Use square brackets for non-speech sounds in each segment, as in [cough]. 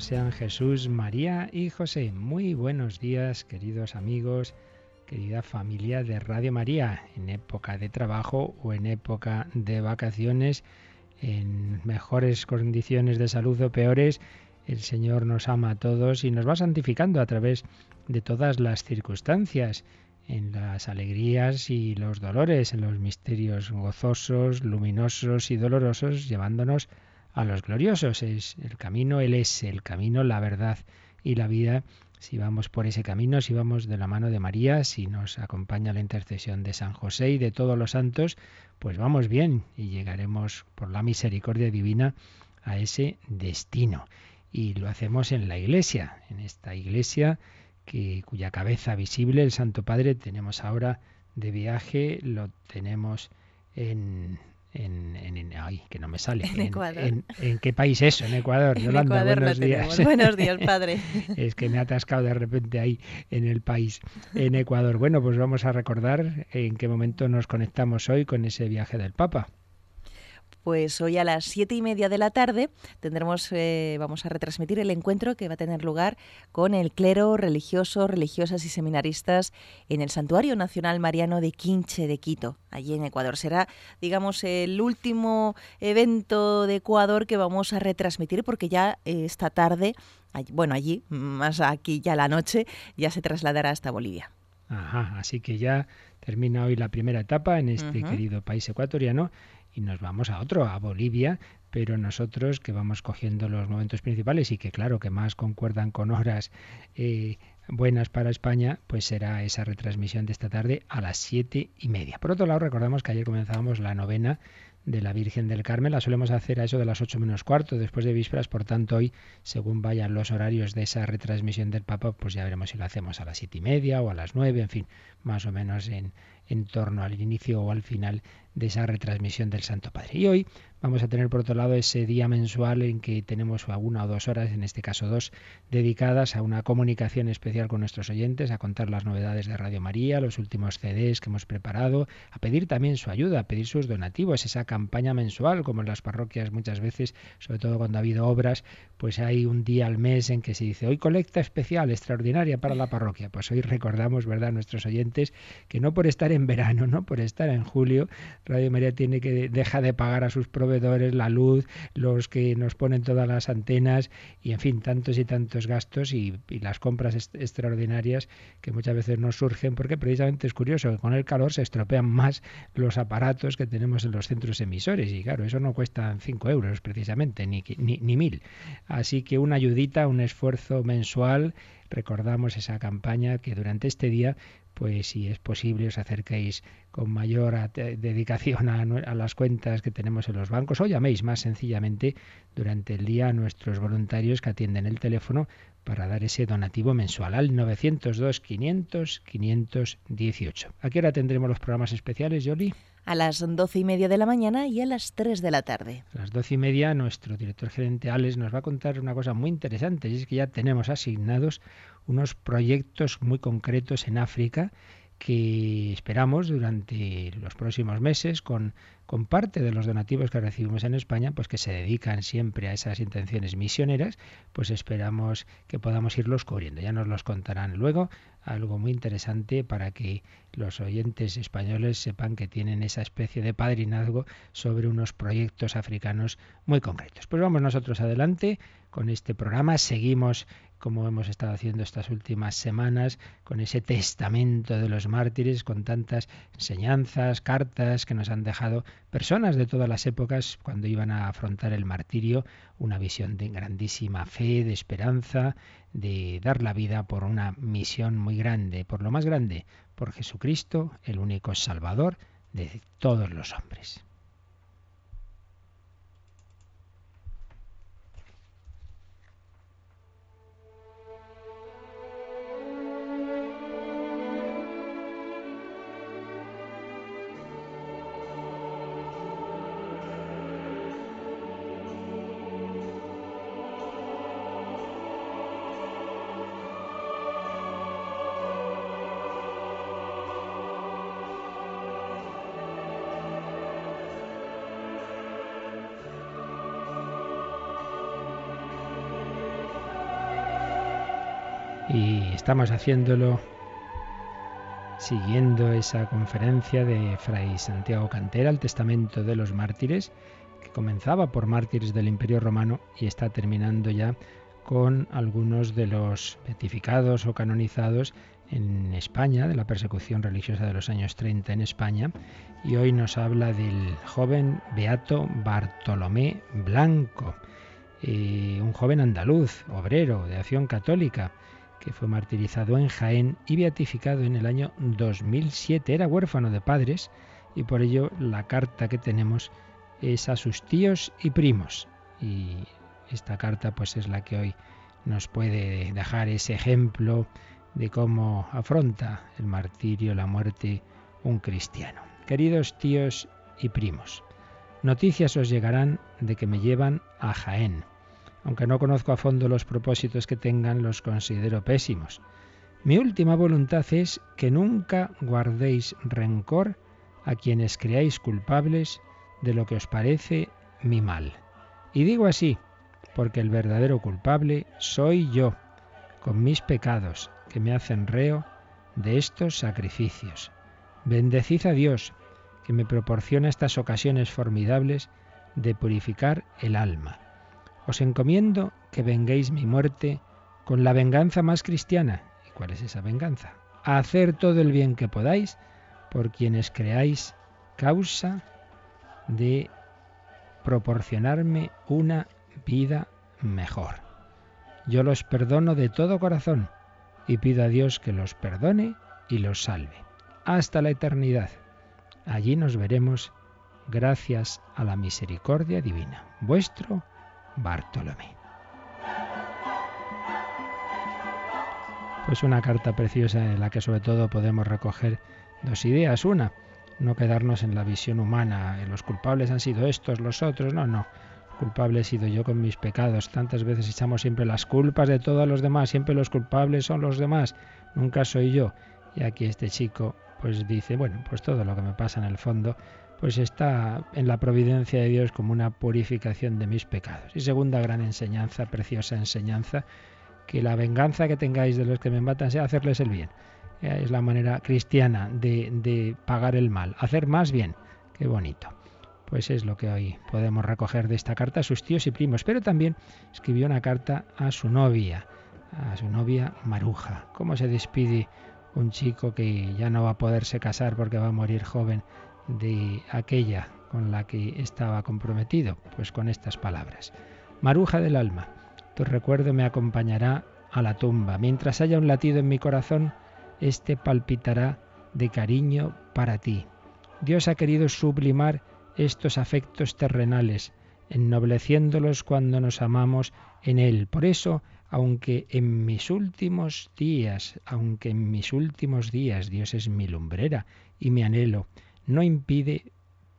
Sean Jesús, María y José. Muy buenos días, queridos amigos, querida familia de Radio María, en época de trabajo o en época de vacaciones, en mejores condiciones de salud o peores. El Señor nos ama a todos y nos va santificando a través de todas las circunstancias, en las alegrías y los dolores, en los misterios gozosos, luminosos y dolorosos, llevándonos a los gloriosos. Es el camino, Él es el camino, la verdad y la vida. Si vamos por ese camino, si vamos de la mano de María, si nos acompaña la intercesión de San José y de todos los santos, pues vamos bien y llegaremos por la misericordia divina a ese destino. Y lo hacemos en la iglesia, en esta iglesia que, cuya cabeza visible, el Santo Padre, tenemos ahora de viaje, lo tenemos en, en, en, ay, que no me sale. [laughs] En, Ecuador. En, qué país es? En Ecuador. En Ecuador buenos días. [laughs] Buenos días, [laughs] padre. es que me ha atascado de repente ahí en el país, en Ecuador. Bueno, pues vamos a recordar en qué momento nos conectamos hoy con ese viaje del Papa pues hoy a las siete y media de la tarde tendremos, eh, vamos a retransmitir el encuentro que va a tener lugar con el clero religioso, religiosas y seminaristas en el Santuario Nacional Mariano de Quinche de Quito, allí en Ecuador. Será, digamos, el último evento de Ecuador que vamos a retransmitir porque ya eh, esta tarde, bueno, allí, más aquí ya la noche, ya se trasladará hasta Bolivia. Ajá, así que ya termina hoy la primera etapa en este querido país ecuatoriano y nos vamos a otro, a Bolivia, pero nosotros que vamos cogiendo los momentos principales y que claro que más concuerdan con horas eh, buenas para España, pues será esa retransmisión de esta tarde a las siete y media. Por otro lado, recordamos que ayer comenzábamos la novena de la Virgen del Carmen. La solemos hacer a eso de las ocho menos cuarto, después de vísperas. Por tanto, hoy, según vayan los horarios de esa retransmisión del Papa, pues ya veremos si lo hacemos a las siete y media o a las nueve, en fin, más o menos en, en torno al inicio o al final de esa retransmisión del Santo Padre. Y hoy vamos a tener por otro lado ese día mensual en que tenemos una o dos horas, en este caso dos, dedicadas a una comunicación especial con nuestros oyentes, a contar las novedades de Radio María, los últimos CDs que hemos preparado, a pedir también su ayuda, a pedir sus donativos, esa campaña mensual, como en las parroquias muchas veces, sobre todo cuando ha habido obras, pues hay un día al mes en que se dice, hoy colecta especial, extraordinaria para la parroquia. Pues hoy recordamos, ¿verdad?, nuestros oyentes que no por estar en verano, no por estar en julio, Radio María tiene que dejar de pagar a sus la luz, los que nos ponen todas las antenas y en fin, tantos y tantos gastos y, las compras extraordinarias que muchas veces nos surgen porque precisamente es curioso que con el calor se estropean más los aparatos que tenemos en los centros emisores y claro, eso no cuesta 5 euros precisamente, ni, ni, ni mil. Así que una ayudita, un esfuerzo mensual recordamos esa campaña que durante este día pues si es posible os acerquéis con mayor dedicación a, las cuentas que tenemos en los bancos o llaméis más sencillamente durante el día a nuestros voluntarios que atienden el teléfono para dar ese donativo mensual al 902 500 518. ¿A qué hora tendremos los programas especiales, Yoli? A las doce y media de la mañana y a las tres de la tarde. A las doce y media nuestro director gerente Alex nos va a contar una cosa muy interesante y es que ya tenemos asignados unos proyectos muy concretos en África que esperamos durante los próximos meses con, parte de los donativos que recibimos en España, pues que se dedican siempre a esas intenciones misioneras, pues esperamos que podamos irlos cubriendo. Ya nos los contarán luego, algo muy interesante para que los oyentes españoles sepan que tienen esa especie de padrinazgo sobre unos proyectos africanos muy concretos. Pues vamos nosotros adelante con este programa, seguimos como hemos estado haciendo estas últimas semanas, con ese testamento de los mártires, con tantas enseñanzas, cartas que nos han dejado personas de todas las épocas cuando iban a afrontar el martirio, una visión de grandísima fe, de esperanza, de dar la vida por una misión muy grande, por lo más grande, por Jesucristo, el único Salvador de todos los hombres. Y estamos haciéndolo siguiendo esa conferencia de Fray Santiago Cantera, el Testamento de los Mártires, que comenzaba por mártires del Imperio Romano y está terminando ya con algunos de los beatificados o canonizados en España, de la persecución religiosa de los años 30 en España, y hoy nos habla del joven beato Bartolomé Blanco, eh, un joven andaluz, obrero de acción católica, fue martirizado en Jaén y beatificado en el año 2007. Era huérfano de padres y por ello la carta que tenemos es a sus tíos y primos. Y esta carta pues es la que hoy nos puede dejar ese ejemplo de cómo afronta el martirio, la muerte, un cristiano. Queridos tíos y primos, noticias os llegarán de que me llevan a Jaén. Aunque no conozco a fondo los propósitos que tengan, los considero pésimos. Mi última voluntad es que nunca guardéis rencor a quienes creáis culpables de lo que os parece mi mal. Y digo así, porque el verdadero culpable soy yo, con mis pecados que me hacen reo de estos sacrificios. Bendecid a Dios, que me proporciona estas ocasiones formidables de purificar el alma. Os encomiendo que venguéis mi muerte con la venganza más cristiana. ¿Y cuál es esa venganza? A hacer todo el bien que podáis por quienes creáis causa de proporcionarme una vida mejor. Yo los perdono de todo corazón y pido a Dios que los perdone y los salve. Hasta la eternidad. Allí nos veremos gracias a la misericordia divina. Vuestro Bartolomé. Pues una carta preciosa en la que sobre todo podemos recoger dos ideas. Una, no quedarnos en la visión humana, los culpables han sido estos, los otros, no, no culpable he sido yo con mis pecados. Tantas veces echamos siempre las culpas de todos los demás, siempre los culpables son los demás, nunca soy yo. Y aquí este chico pues dice, bueno, pues todo lo que me pasa en el fondo pues está en la providencia de Dios como una purificación de mis pecados. Y segunda gran enseñanza, preciosa enseñanza, que la venganza que tengáis de los que me matan sea hacerles el bien. Es la manera cristiana de, de pagar el mal, hacer más bien. Qué bonito. Pues es lo que hoy podemos recoger de esta carta a sus tíos y primos. Pero también escribió una carta a su novia, a su novia Maruja. ¿Cómo se despide un chico que ya no va a poderse casar porque va a morir joven de aquella con la que estaba comprometido? Pues con estas palabras. Maruja del alma, tu recuerdo me acompañará a la tumba. Mientras haya un latido en mi corazón, este palpitará de cariño para ti. Dios ha querido sublimar estos afectos terrenales, ennobleciéndolos cuando nos amamos en Él. Por eso, aunque en mis últimos días, aunque en mis últimos días Dios es mi lumbrera y mi anhelo, no impide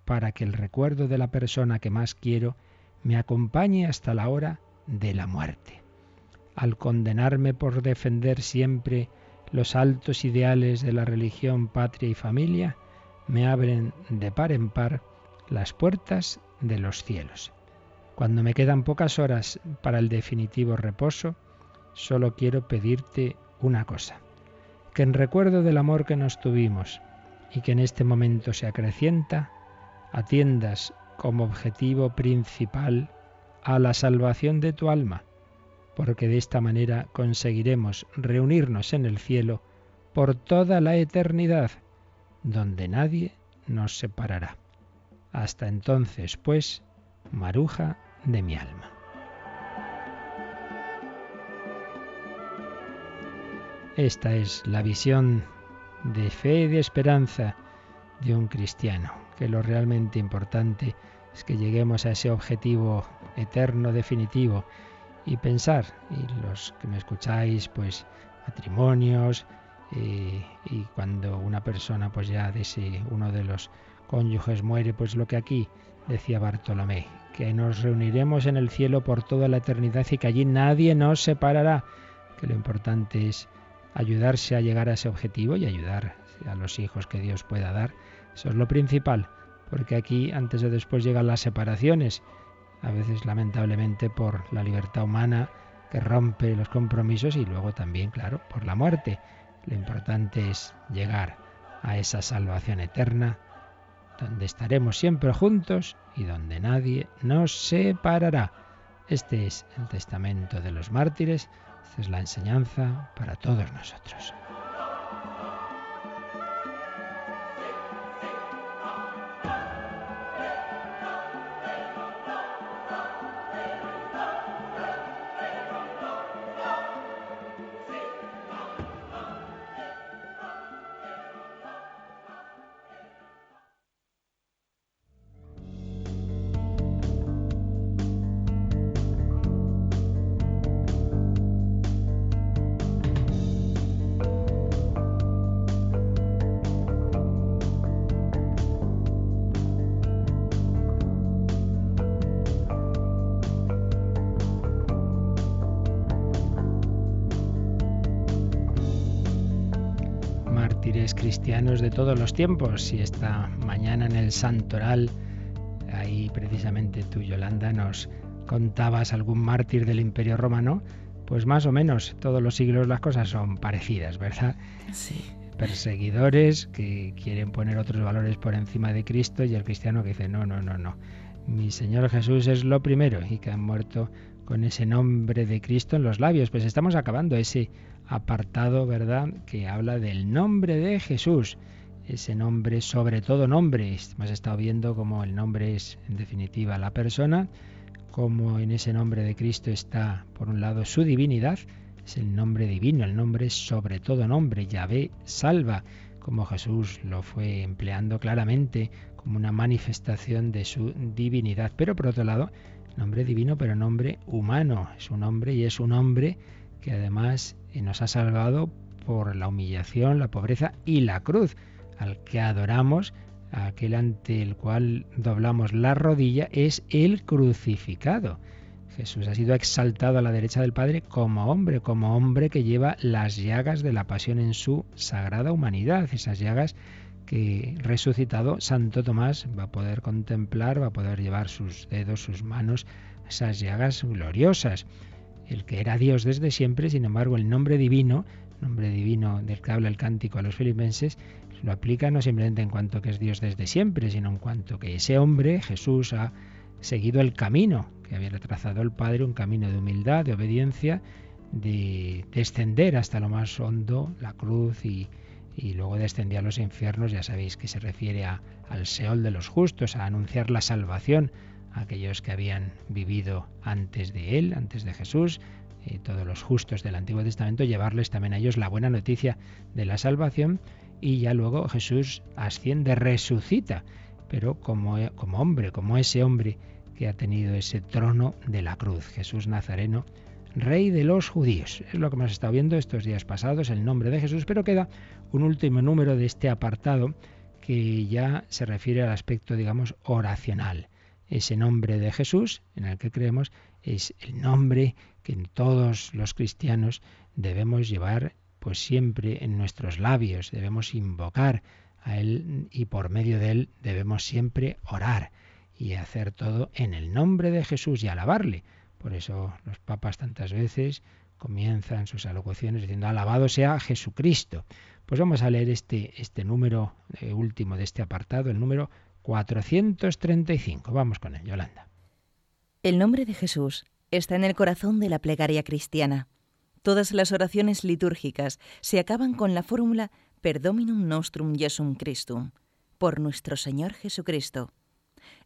para que el recuerdo de la persona que más quiero me acompañe hasta la hora de la muerte. Al condenarme por defender siempre los altos ideales de la religión, patria y familia, me abren de par en par las puertas de los cielos. Cuando me quedan pocas horas para el definitivo reposo, solo quiero pedirte una cosa, que en recuerdo del amor que nos tuvimos y que en este momento se acrecienta, atiendas como objetivo principal a la salvación de tu alma, porque de esta manera conseguiremos reunirnos en el cielo por toda la eternidad, donde nadie nos separará. Hasta entonces, pues, maruja de mi alma. Esta es la visión de fe y de esperanza de un cristiano, que lo realmente importante es que lleguemos a ese objetivo eterno, definitivo, y pensar, y los que me escucháis, pues matrimonios, eh, y cuando una persona, pues ya de ese, uno de los cónyuges muere, pues lo que aquí decía Bartolomé, que nos reuniremos en el cielo por toda la eternidad y que allí nadie nos separará, que lo importante es ayudarse a llegar a ese objetivo y ayudar a los hijos que Dios pueda dar. Eso es lo principal, porque aquí antes o después llegan las separaciones, a veces lamentablemente por la libertad humana que rompe los compromisos y luego también, claro, por la muerte. Lo importante es llegar a esa salvación eterna, donde estaremos siempre juntos y donde nadie nos separará. Este es el testamento de los mártires, esta es la enseñanza para todos nosotros. De todos los tiempos. Y esta mañana en el Santoral, ahí precisamente tú, Yolanda, nos contabas algún mártir del Imperio Romano, pues más o menos todos los siglos las cosas son parecidas, ¿verdad? Sí. Perseguidores que quieren poner otros valores por encima de Cristo y el cristiano que dice, no, no, no, no. Mi Señor Jesús es lo primero y que han muerto con ese nombre de Cristo en los labios. Pues estamos acabando ese apartado, ¿verdad?, que habla del nombre de Jesús. Ese nombre, sobre todo nombre. Hemos estado viendo cómo el nombre es, en definitiva, la persona, cómo en ese nombre de Cristo está, por un lado, su divinidad, es el nombre divino, el nombre sobre todo nombre, Yahvé salva, como Jesús lo fue empleando claramente como una manifestación de su divinidad. Pero por otro lado, nombre divino, pero nombre humano, es un hombre y es un hombre que además y nos ha salvado por la humillación, la pobreza y la cruz, al que adoramos, aquel ante el cual doblamos la rodilla, es el crucificado. Jesús ha sido exaltado a la derecha del Padre como hombre, como hombre que lleva las llagas de la pasión en su sagrada humanidad, esas llagas que resucitado Santo Tomás va a poder contemplar, va a poder llevar sus dedos, sus manos, esas llagas gloriosas. El que era Dios desde siempre, sin embargo el nombre divino, nombre divino del que habla el cántico a los filipenses, lo aplica no simplemente en cuanto que es Dios desde siempre, sino en cuanto que ese hombre, Jesús, ha seguido el camino que había trazado el Padre, un camino de humildad, de obediencia, de descender hasta lo más hondo, la cruz y, y luego descendía a los infiernos, ya sabéis que se refiere a, al Seol de los justos, a anunciar la salvación aquellos que habían vivido antes de él, antes de Jesús, y todos los justos del Antiguo Testamento, llevarles también a ellos la buena noticia de la salvación y ya luego Jesús asciende, resucita, pero como, como hombre, como ese hombre que ha tenido ese trono de la cruz, Jesús Nazareno, Rey de los judíos. Es lo que hemos estado viendo estos días pasados, el nombre de Jesús, pero queda un último número de este apartado que ya se refiere al aspecto, digamos, oracional. Ese nombre de Jesús en el que creemos es el nombre que en todos los cristianos debemos llevar pues siempre en nuestros labios, debemos invocar a Él y por medio de Él debemos siempre orar y hacer todo en el nombre de Jesús y alabarle. Por eso los papas tantas veces comienzan sus alocuciones diciendo alabado sea Jesucristo. Pues vamos a leer este, este número eh, último de este apartado, el número 435. Vamos con él, Yolanda. El nombre de Jesús está en el corazón de la plegaria cristiana. Todas las oraciones litúrgicas se acaban con la fórmula Per Dominum Nostrum Jesum Christum, por nuestro Señor Jesucristo.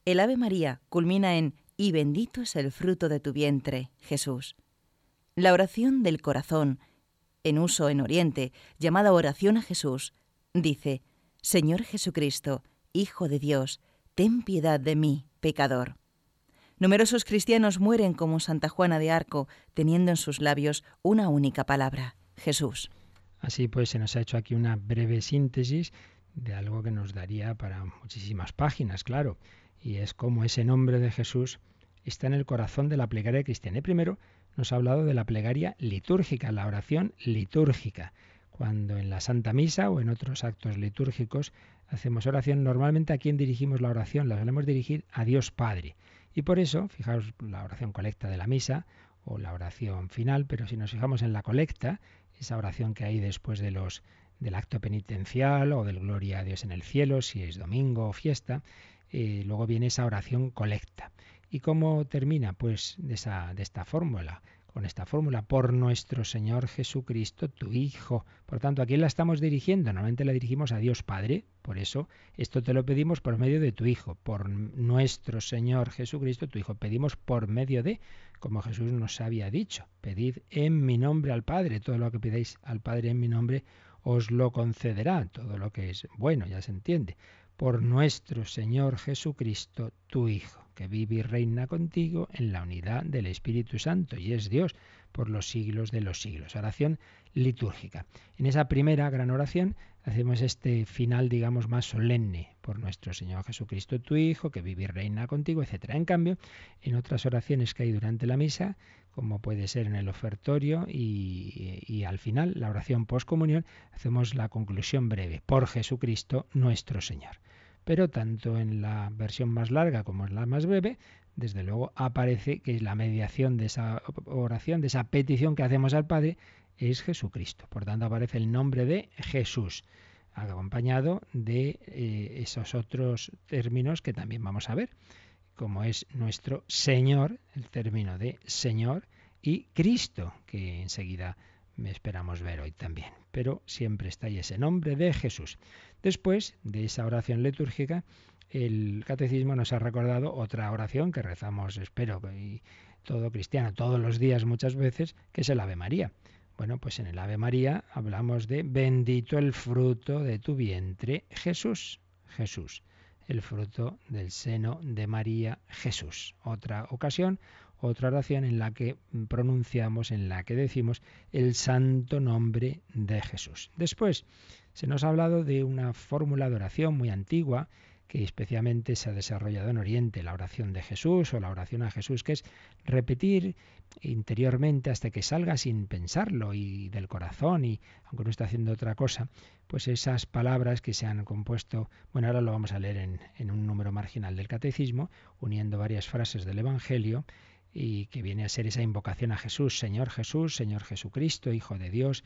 El Ave María culmina en Y bendito es el fruto de tu vientre, Jesús. La oración del corazón, en uso en Oriente, llamada oración a Jesús, dice, Señor Jesucristo, Hijo de Dios, ten piedad de mí, pecador. Numerosos cristianos mueren como Santa Juana de Arco, teniendo en sus labios una única palabra, Jesús. Así pues, se nos ha hecho aquí una breve síntesis de algo que nos daría para muchísimas páginas, claro, y es como ese nombre de Jesús está en el corazón de la plegaria cristiana. Primero nos ha hablado de la plegaria litúrgica, la oración litúrgica. Cuando en la Santa Misa o en otros actos litúrgicos hacemos oración, normalmente a quién dirigimos la oración, la solemos dirigir a Dios Padre. Y por eso, fijaos la oración colecta de la misa o la oración final, pero si nos fijamos en la colecta, esa oración que hay después de los del acto penitencial o del gloria a Dios en el cielo, si es domingo o fiesta, eh, luego viene esa oración colecta. ¿Y cómo termina? Pues de, esta fórmula, con esta fórmula, por nuestro Señor Jesucristo, tu Hijo. Por tanto, ¿a quién la estamos dirigiendo? Normalmente la dirigimos a Dios Padre, por eso esto te lo pedimos por medio de tu Hijo, por nuestro Señor Jesucristo, tu Hijo. Pedimos por medio de, como Jesús nos había dicho, pedid en mi nombre al Padre, todo lo que pidáis al Padre en mi nombre os lo concederá, todo lo que es bueno, ya se entiende, por nuestro Señor Jesucristo, tu Hijo que vive y reina contigo en la unidad del Espíritu Santo y es Dios por los siglos de los siglos. Oración litúrgica. En esa primera gran oración hacemos este final, digamos, más solemne por nuestro Señor Jesucristo, tu Hijo, que vive y reina contigo, etc. En cambio, en otras oraciones que hay durante la misa, como puede ser en el ofertorio y, y al final, la oración postcomunión, hacemos la conclusión breve, por Jesucristo nuestro Señor pero tanto en la versión más larga como en la más breve, desde luego aparece que la mediación de esa oración, de esa petición que hacemos al Padre, es Jesucristo. Por tanto, aparece el nombre de Jesús, acompañado de eh, esos otros términos que también vamos a ver, como es nuestro Señor, el término de Señor, y Cristo, que enseguida esperamos ver hoy también. Pero siempre está ahí ese nombre de Jesús. Después de esa oración litúrgica, el catecismo nos ha recordado otra oración que rezamos, espero, y todo cristiano, todos los días muchas veces, que es el Ave María. Bueno, pues en el Ave María hablamos de bendito el fruto de tu vientre, Jesús. Jesús, el fruto del seno de María, Jesús. Otra ocasión, otra oración en la que pronunciamos, en la que decimos el santo nombre de Jesús. Después se nos ha hablado de una fórmula de oración muy antigua que especialmente se ha desarrollado en Oriente, la oración de Jesús o la oración a Jesús, que es repetir interiormente hasta que salga sin pensarlo y del corazón y aunque no está haciendo otra cosa, pues esas palabras que se han compuesto, bueno, ahora lo vamos a leer en, en un número marginal del catecismo, uniendo varias frases del Evangelio, y que viene a ser esa invocación a Jesús, Señor Jesús, Señor Jesucristo, Hijo de Dios,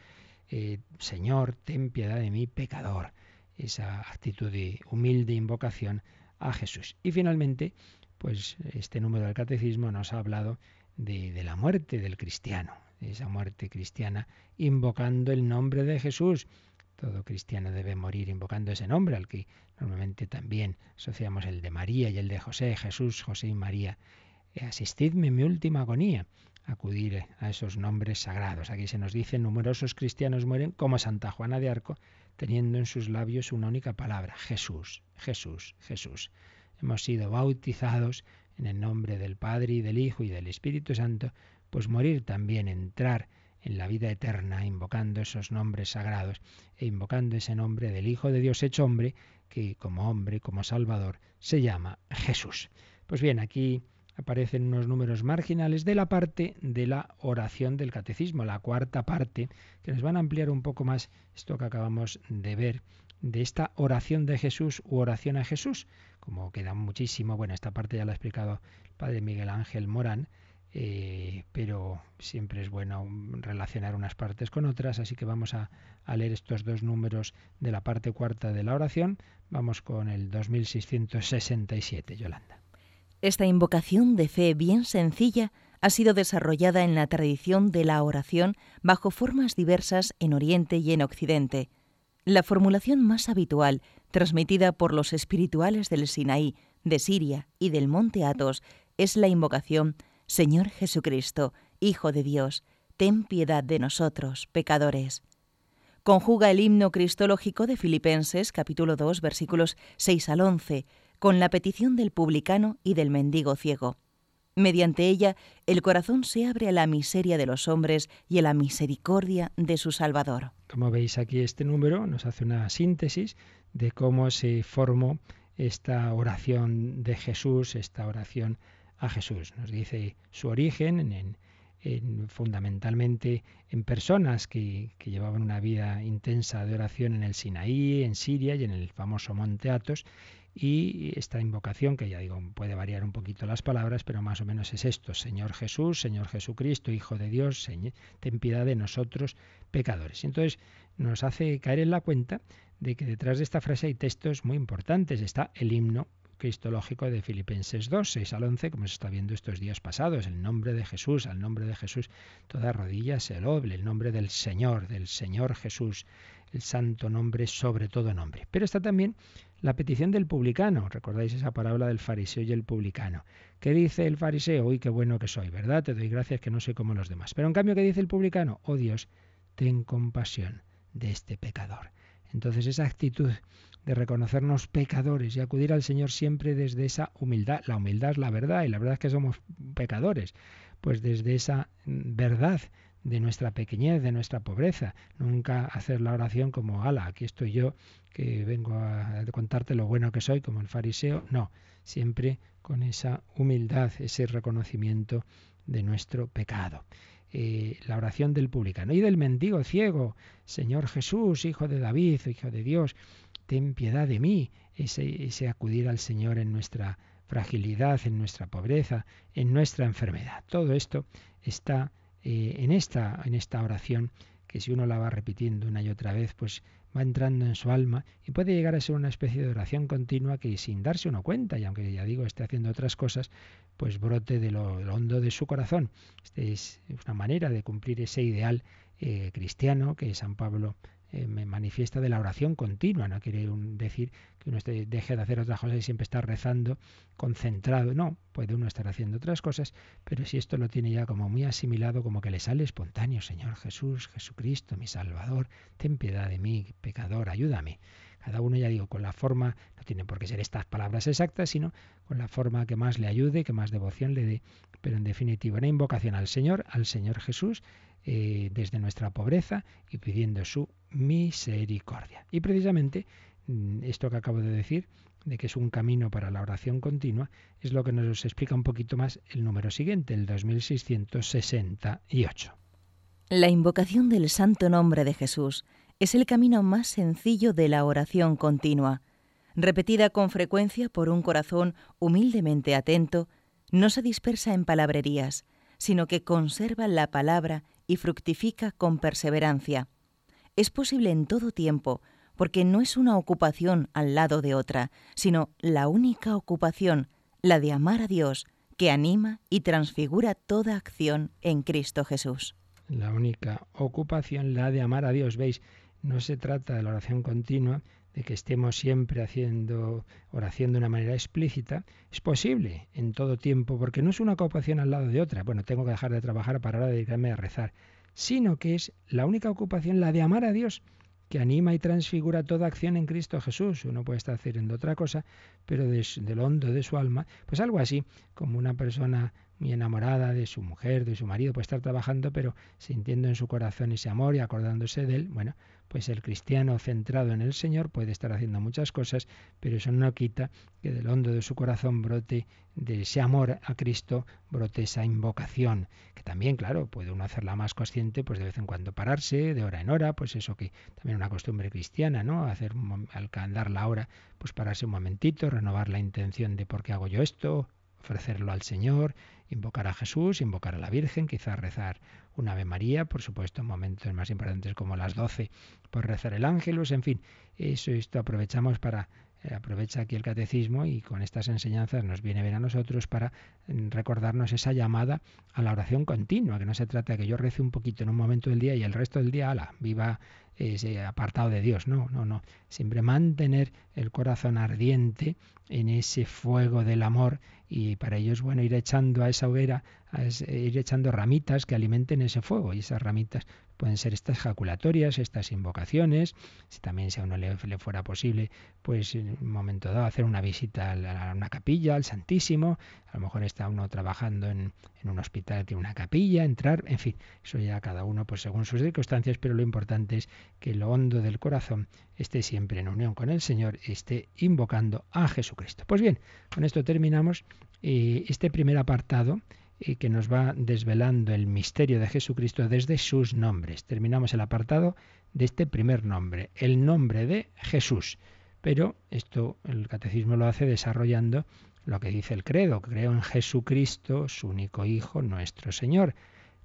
eh, Señor, ten piedad de mí, pecador. Esa actitud de humilde invocación a Jesús. Y finalmente, pues este número del catecismo nos ha hablado de, la muerte del cristiano, esa muerte cristiana, invocando el nombre de Jesús. Todo cristiano debe morir invocando ese nombre, al que normalmente también asociamos el de María y el de José, Jesús, José y María asistidme en mi última agonía, acudir a esos nombres sagrados. Aquí se nos dice, numerosos cristianos mueren como Santa Juana de Arco, teniendo en sus labios una única palabra, Jesús, Jesús, Jesús. Hemos sido bautizados en el nombre del Padre y del Hijo y del Espíritu Santo, pues morir también, entrar en la vida eterna, invocando esos nombres sagrados e invocando ese nombre del Hijo de Dios hecho hombre, que como hombre, como Salvador, se llama Jesús. Pues bien, aquí aparecen unos números marginales de la parte de la oración del catecismo, la cuarta parte, que nos van a ampliar un poco más esto que acabamos de ver de esta oración de Jesús u oración a Jesús, como queda muchísimo, bueno, esta parte ya la ha explicado el padre Miguel Ángel Morán, eh, pero siempre es bueno relacionar unas partes con otras, así que vamos a, a, leer estos dos números de la parte cuarta de la oración. Vamos con el 2667, Yolanda. Esta invocación de fe bien sencilla ha sido desarrollada en la tradición de la oración bajo formas diversas en Oriente y en Occidente. La formulación más habitual, transmitida por los espirituales del Sinaí, de Siria y del monte Athos, es la invocación Señor Jesucristo, Hijo de Dios, ten piedad de nosotros, pecadores. Conjuga el himno cristológico de Filipenses capítulo 2 versículos 6 al 11, con la petición del publicano y del mendigo ciego. Mediante ella, el corazón se abre a la miseria de los hombres y a la misericordia de su Salvador. Como veis aquí este número nos hace una síntesis de cómo se formó esta oración de Jesús, esta oración a Jesús. Nos dice su origen en, fundamentalmente en personas que, llevaban una vida intensa de oración en el Sinaí, en Siria y en el famoso Monte Athos, Y esta invocación, que ya digo, puede variar un poquito las palabras, pero más o menos es esto, Señor Jesús, Señor Jesucristo, Hijo de Dios, ten piedad de nosotros pecadores. Entonces nos hace caer en la cuenta de que detrás de esta frase hay textos muy importantes. Está el himno cristológico de Filipenses 2, 6 al 11, como se está viendo estos días pasados. El nombre de Jesús, al nombre de Jesús, toda rodilla se doble. El nombre del Señor, del Señor Jesús, el santo nombre sobre todo nombre. Pero está también la petición del publicano. ¿Recordáis esa parábola del fariseo y el publicano? ¿Qué dice el fariseo? Uy, qué bueno que soy, ¿verdad? Te doy gracias que no soy como los demás. Pero en cambio, ¿qué dice el publicano? Oh Dios, ten compasión de este pecador. Entonces esa actitud de reconocernos pecadores y acudir al Señor siempre desde esa humildad. La humildad es la verdad y la verdad es que somos pecadores. Pues desde esa verdad de nuestra pequeñez, de nuestra pobreza. Nunca hacer la oración como, ala, aquí estoy yo, que vengo a contarte lo bueno que soy, como el fariseo. No, siempre con esa humildad, ese reconocimiento de nuestro pecado. Eh, la oración del publicano y del mendigo ciego, Señor Jesús, Hijo de David, Hijo de Dios, ten piedad de mí, ese, ese acudir al Señor en nuestra fragilidad, en nuestra pobreza, en nuestra enfermedad. Todo esto está eh, en, esta, en esta oración que si uno la va repitiendo una y otra vez, pues va entrando en su alma y puede llegar a ser una especie de oración continua que sin darse uno cuenta, y aunque ya digo esté haciendo otras cosas, pues brote de lo, hondo de su corazón. Esta es una manera de cumplir ese ideal eh, cristiano que San Pablo eh, me manifiesta de la oración continua. No quiere decir que uno deje de hacer otras cosas y siempre estar rezando concentrado. No, puede uno estar haciendo otras cosas, pero si esto lo tiene ya como muy asimilado, como que le sale espontáneo, Señor Jesús, Jesucristo, mi Salvador, ten piedad de mí, pecador, ayúdame. Cada uno, ya digo, con la forma, no tiene por qué ser estas palabras exactas, sino con la forma que más le ayude, que más devoción le dé, pero en definitiva, una invocación al Señor, al Señor Jesús, eh, desde nuestra pobreza y pidiendo su misericordia. Y precisamente mm, esto que acabo de decir, de que es un camino para la oración continua, es lo que nos explica un poquito más el número siguiente, el 2668. La invocación del santo nombre de Jesús es el camino más sencillo de la oración continua. Repetida con frecuencia por un corazón humildemente atento, no se dispersa en palabrerías, sino que conserva la palabra y fructifica con perseverancia. Es posible en todo tiempo, porque no es una ocupación al lado de otra, sino la única ocupación, la de amar a Dios, que anima y transfigura toda acción en Cristo Jesús. La única ocupación, la de amar a Dios. Veis, no se trata de la oración continua, de que estemos siempre haciendo oración de una manera explícita, es posible en todo tiempo, porque no es una ocupación al lado de otra. Bueno, tengo que dejar de trabajar para ahora dedicarme a rezar, sino que es la única ocupación, la de amar a Dios, que anima y transfigura toda acción en Cristo Jesús. Uno puede estar haciendo otra cosa, pero desde del hondo de su alma, pues algo así, como una persona muy enamorada de su mujer, de su marido, puede estar trabajando, pero sintiendo en su corazón ese amor y acordándose de él, bueno, pues el cristiano centrado en el Señor puede estar haciendo muchas cosas, pero eso no quita que del hondo de su corazón brote de ese amor a Cristo, brote esa invocación, que también, claro, puede uno hacerla más consciente, pues de vez en cuando pararse, de hora en hora, pues eso que también una costumbre cristiana, ¿no? Hacer al andar la hora, pues pararse un momentito, renovar la intención de por qué hago yo esto, ofrecerlo al Señor, invocar a Jesús, invocar a la Virgen, quizás rezar una Ave María, por supuesto, en momentos más importantes como las 12, por rezar el ángelus, en fin, eso esto aprovechamos para eh, aprovecha aquí el catecismo y con estas enseñanzas nos viene bien a nosotros para mm, recordarnos esa llamada a la oración continua, que no se trata de que yo rece un poquito en un momento del día y el resto del día, ala, viva ese apartado de Dios, no, no, no, siempre mantener el corazón ardiente en ese fuego del amor y para ello es bueno ir echando a esa hoguera, ir echando ramitas que alimenten ese fuego y esas ramitas pueden ser estas jaculatorias, estas invocaciones, si también si a uno le, fuera posible, pues en un momento dado hacer una visita a, una capilla, al Santísimo, a lo mejor está uno trabajando en, en un hospital tiene una capilla, entrar, en fin, eso ya cada uno pues según sus circunstancias, pero lo importante es que lo hondo del corazón esté siempre en unión con el Señor esté invocando a Jesucristo. Pues bien, con esto terminamos eh, este primer apartado y que nos va desvelando el misterio de Jesucristo desde sus nombres. Terminamos el apartado de este primer nombre, el nombre de Jesús. Pero esto el catecismo lo hace desarrollando lo que dice el credo. Creo en Jesucristo, su único Hijo, nuestro Señor.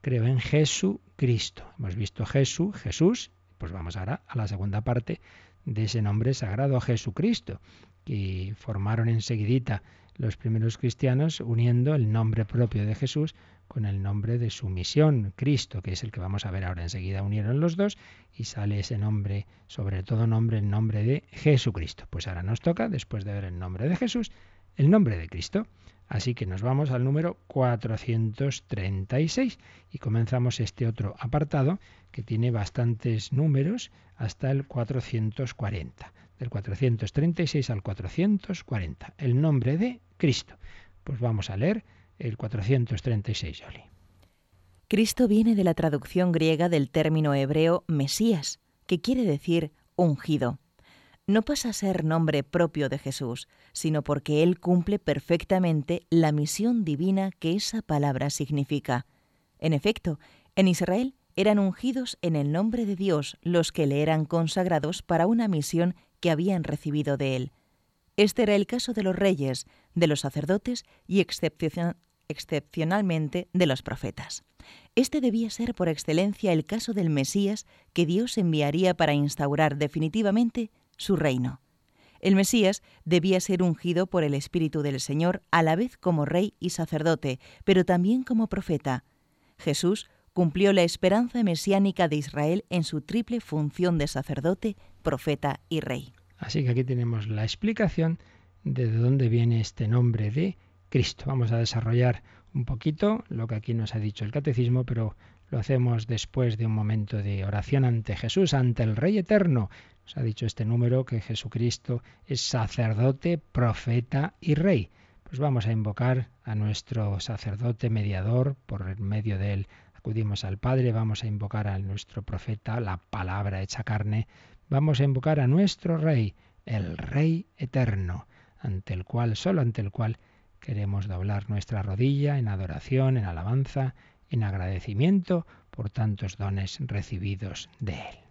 Creo en Jesucristo. Hemos visto Jesús, Jesús, pues vamos ahora a la segunda parte de ese nombre sagrado, Jesucristo, que formaron enseguidita los primeros cristianos uniendo el nombre propio de Jesús con el nombre de su misión, Cristo, que es el que vamos a ver ahora enseguida. Unieron los dos y sale ese nombre, sobre todo nombre, el nombre de Jesucristo. Pues ahora nos toca, después de ver el nombre de Jesús, el nombre de Cristo. Así que nos vamos al número 436 y comenzamos este otro apartado que tiene bastantes números hasta el 440. Del 436 al 440. El nombre de Cristo. Pues vamos a leer el 436, Oli. Cristo viene de la traducción griega del término hebreo Mesías, que quiere decir ungido. No pasa a ser nombre propio de Jesús, sino porque Él cumple perfectamente la misión divina que esa palabra significa. En efecto, en Israel eran ungidos en el nombre de Dios los que le eran consagrados para una misión que habían recibido de Él. Este era el caso de los reyes, de los sacerdotes y excepcionalmente de los profetas. Este debía ser por excelencia el caso del Mesías que Dios enviaría para instaurar definitivamente su reino. El Mesías debía ser ungido por el Espíritu del Señor a la vez como rey y sacerdote, pero también como profeta. Jesús cumplió la esperanza mesiánica de Israel en su triple función de sacerdote, profeta y rey. Así que aquí tenemos la explicación de dónde viene este nombre de Cristo. Vamos a desarrollar un poquito lo que aquí nos ha dicho el catecismo, pero lo hacemos después de un momento de oración ante Jesús, ante el Rey Eterno. Nos ha dicho este número que Jesucristo es sacerdote, profeta y rey. Pues vamos a invocar a nuestro sacerdote mediador, por medio de él acudimos al Padre, vamos a invocar a nuestro profeta, la palabra hecha carne, vamos a invocar a nuestro Rey, el Rey eterno, ante el cual, solo ante el cual, queremos doblar nuestra rodilla en adoración, en alabanza, en agradecimiento por tantos dones recibidos de Él.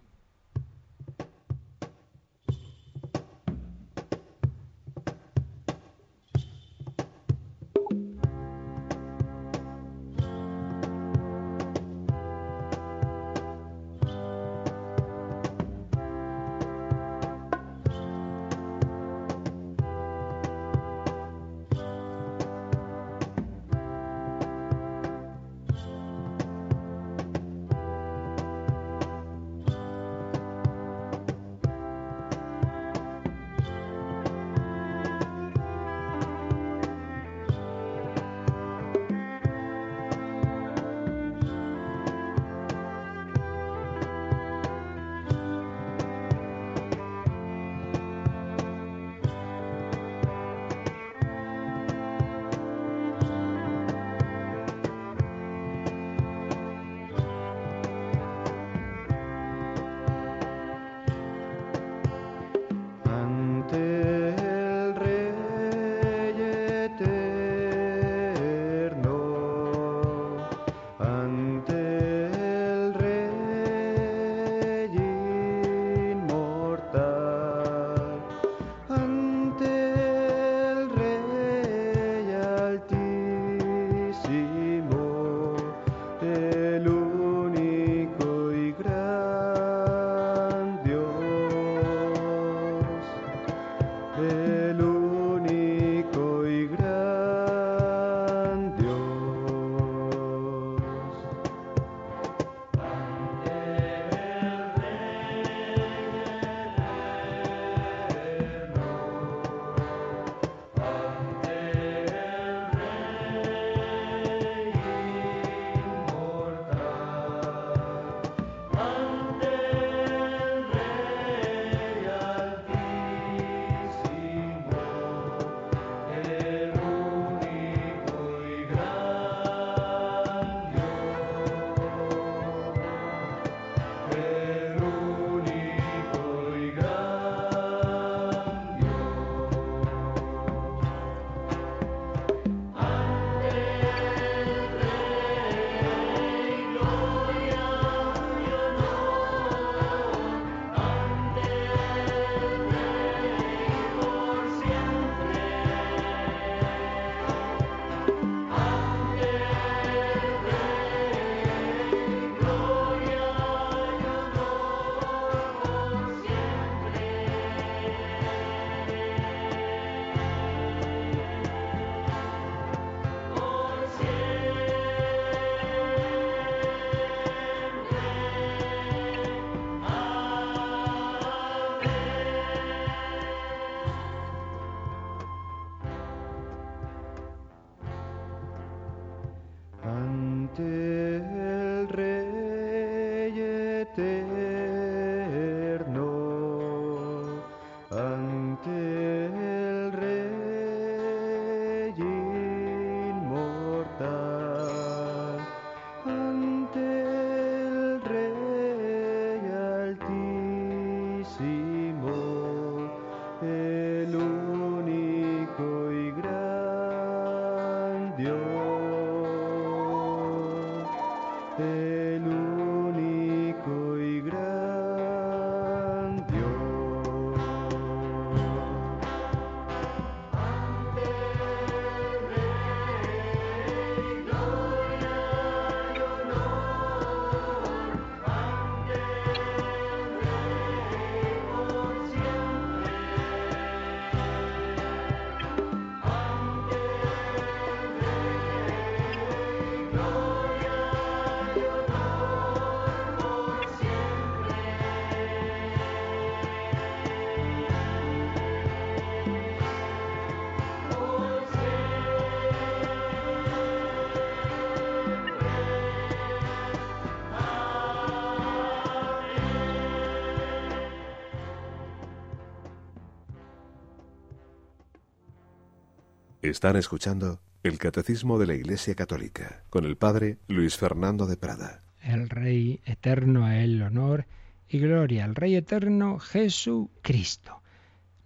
Están escuchando el Catecismo de la Iglesia Católica con el Padre Luis Fernando de Prada. El Rey eterno a él honor y gloria al Rey eterno Jesucristo.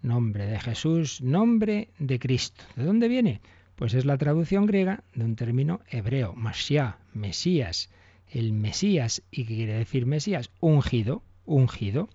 Nombre de Jesús, nombre de Cristo. ¿De dónde viene? Pues es la traducción griega de un término hebreo, Mashiach, Mesías. El Mesías, ¿y qué quiere decir Mesías? Ungido, ungido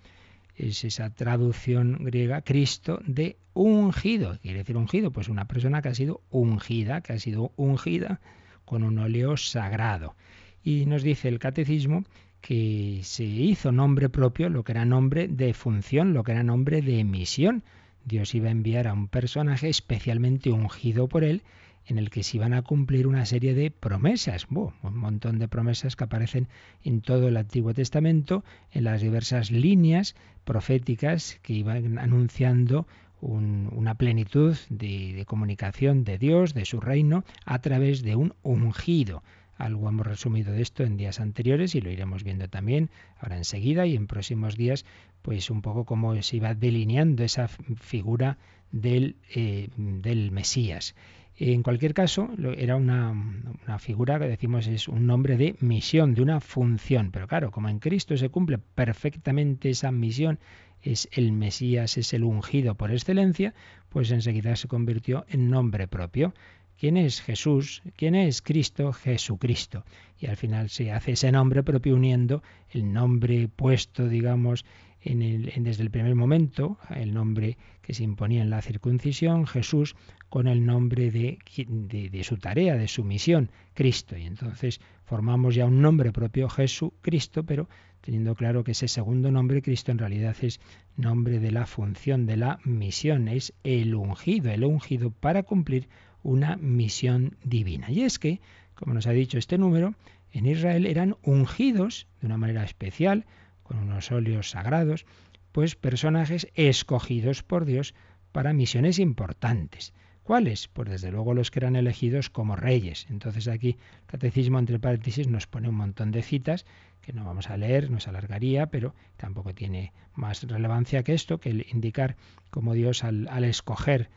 es esa traducción griega Cristo de ungido. ¿Qué quiere decir ungido? Pues una persona que ha sido ungida, que ha sido ungida con un óleo sagrado. Y nos dice el catecismo que se hizo nombre propio lo que era nombre de función, lo que era nombre de misión. Dios iba a enviar a un personaje especialmente ungido por él en el que se iban a cumplir una serie de promesas, un montón de promesas que aparecen en todo el Antiguo Testamento, en las diversas líneas proféticas que iban anunciando una plenitud de, comunicación de Dios, de su reino, a través de un ungido. Algo hemos resumido de esto en días anteriores y lo iremos viendo también ahora enseguida y en próximos días, pues un poco cómo se iba delineando esa figura del, eh, del Mesías. En cualquier caso, era una, figura que decimos es un nombre de misión, de una función. Pero claro, como en Cristo se cumple perfectamente esa misión, es el Mesías, es el ungido por excelencia, pues enseguida se convirtió en nombre propio. ¿Quién es Jesús? ¿Quién es Cristo? Jesucristo. Y al final se hace ese nombre propio uniendo el nombre puesto, digamos, desde el primer momento, el nombre que se imponía en la circuncisión, Jesús, con el nombre de, de, su tarea, de su misión, Cristo. Y entonces formamos ya un nombre propio, Jesucristo, pero teniendo claro que ese segundo nombre, Cristo, en realidad es nombre de la función, de la misión, es el ungido, el ungido para cumplir una misión divina. Y es que, como nos ha dicho este número, en Israel eran ungidos de una manera especial, con unos óleos sagrados, pues personajes escogidos por Dios para misiones importantes. ¿Cuáles? Pues desde luego los que eran elegidos como reyes. Entonces aquí Catecismo entre paréntesis nos pone un montón de citas que no vamos a leer, nos alargaría, pero tampoco tiene más relevancia que esto, que el indicar cómo Dios al, al escoger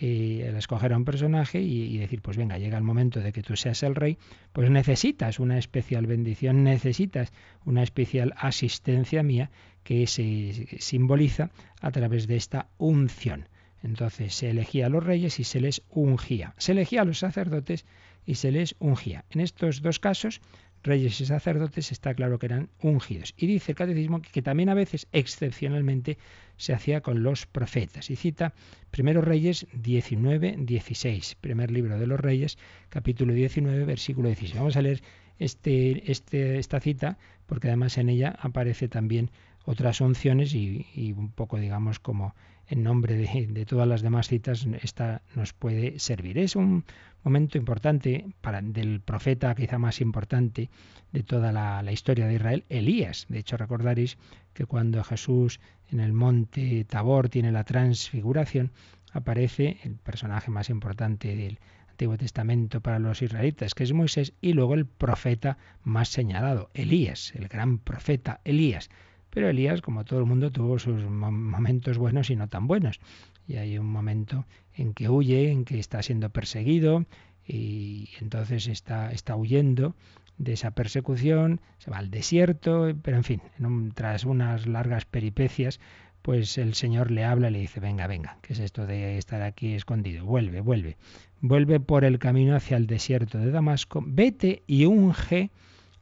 y el escoger a un personaje y, decir, pues venga, llega el momento de que tú seas el rey, pues necesitas una especial bendición, necesitas una especial asistencia mía que se simboliza a través de esta unción. Entonces se elegía a los reyes y se les ungía. Se elegía a los sacerdotes y se les ungía. En estos dos casos reyes y sacerdotes está claro que eran ungidos. Y dice el catecismo que, también a veces, excepcionalmente, se hacía con los profetas. Y cita Primero Reyes 19, 16, primer libro de los Reyes, capítulo 19, versículo 16. Vamos a leer este, este, esta cita porque además en ella aparece también otras unciones y, y un poco, digamos, como en nombre de, todas las demás citas, esta nos puede servir. Es un momento importante para, del profeta quizá más importante de toda la, la, historia de Israel, Elías. De hecho, recordaréis que cuando Jesús en el monte Tabor tiene la transfiguración, aparece el personaje más importante del Antiguo Testamento para los israelitas, que es Moisés, y luego el profeta más señalado, Elías, el gran profeta Elías. Pero Elías, como todo el mundo, tuvo sus momentos buenos y no tan buenos. Y hay un momento en que huye, en que está siendo perseguido y entonces está, está huyendo de esa persecución, se va al desierto, pero en fin, tras unas largas peripecias, pues el Señor le habla y le dice, venga, venga, ¿qué es esto de estar aquí escondido? Vuelve, vuelve. Vuelve por el camino hacia el desierto de Damasco, vete y unge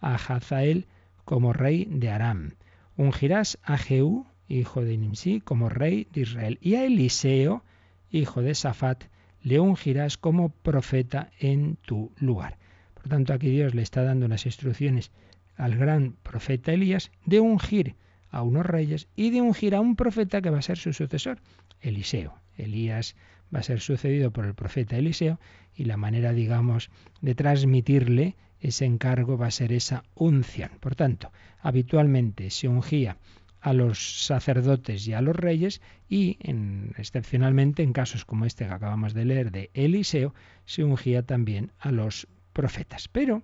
a Hazael como rey de Aram. Ungirás a Jehú, hijo de Nimsi, como rey de Israel, y a Eliseo, hijo de Safat, le ungirás como profeta en tu lugar. Por tanto, aquí Dios le está dando unas instrucciones al gran profeta Elías de ungir a unos reyes y de ungir a un profeta que va a ser su sucesor, Eliseo. Elías va a ser sucedido por el profeta Eliseo y la manera, digamos, de transmitirle ese encargo va a ser esa unción. Por tanto, habitualmente se ungía a los sacerdotes y a los reyes y en, excepcionalmente en casos como este que acabamos de leer de Eliseo se ungía también a los profetas. Pero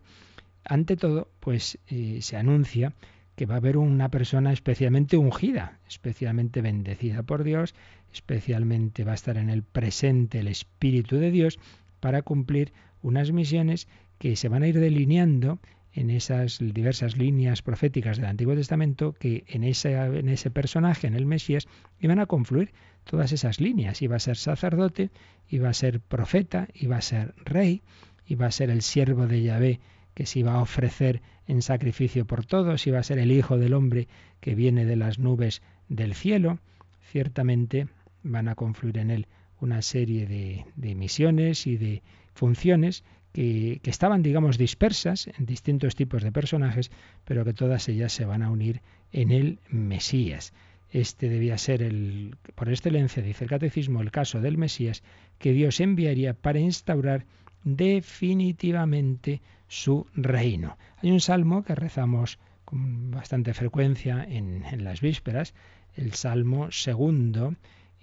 ante todo, pues eh, se anuncia que va a haber una persona especialmente ungida, especialmente bendecida por Dios, especialmente va a estar en el presente el Espíritu de Dios para cumplir unas misiones que se van a ir delineando en esas diversas líneas proféticas del Antiguo Testamento que en ese, en ese personaje, en el Mesías, iban a confluir todas esas líneas. Iba a ser sacerdote, iba a ser profeta, iba a ser rey, iba a ser el siervo de Yahvé que se iba a ofrecer en sacrificio por todos, iba a ser el Hijo del Hombre que viene de las nubes del cielo. Ciertamente van a confluir en él una serie de, misiones y de funciones que, estaban, digamos, dispersas en distintos tipos de personajes, pero que todas ellas se van a unir en el Mesías. Este debía ser el, por excelencia, dice el catecismo, el caso del Mesías que Dios enviaría para instaurar definitivamente su reino. Hay un salmo que rezamos con bastante frecuencia en, en las vísperas, el Salmo segundo,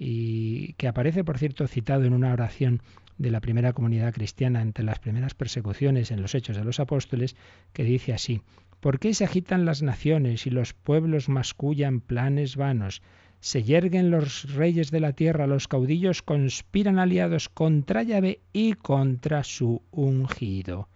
y que aparece, por cierto, citado en una oración de la primera comunidad cristiana ante las primeras persecuciones en los Hechos de los Apóstoles, que dice así, ¿Por qué se agitan las naciones y los pueblos mascullan planes vanos? Se yerguen los reyes de la tierra, los caudillos conspiran aliados contra Yahvé y contra su ungido.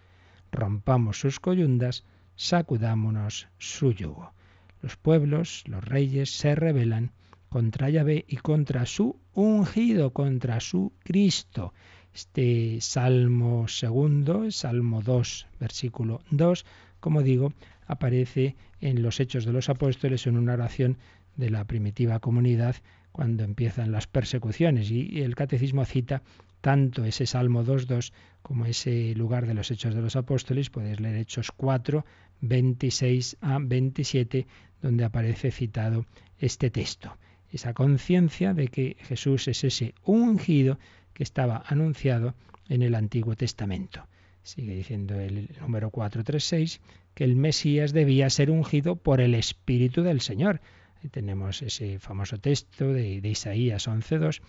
Rompamos sus coyundas, sacudámonos su yugo. Los pueblos, los reyes, se rebelan contra Yahvé y contra su ungido, contra su Cristo. Este Salmo segundo, Salmo 2, versículo 2, como digo, aparece en los Hechos de los Apóstoles en una oración de la primitiva comunidad cuando empiezan las persecuciones y el catecismo cita tanto ese Salmo 2.2 como ese lugar de los Hechos de los Apóstoles, podéis leer Hechos 4, 26 a 27, donde aparece citado este texto. Esa conciencia de que Jesús es ese ungido que estaba anunciado en el Antiguo Testamento. Sigue diciendo el número 436 que el Mesías debía ser ungido por el Espíritu del Señor. Ahí tenemos ese famoso texto de, de Isaías 11.2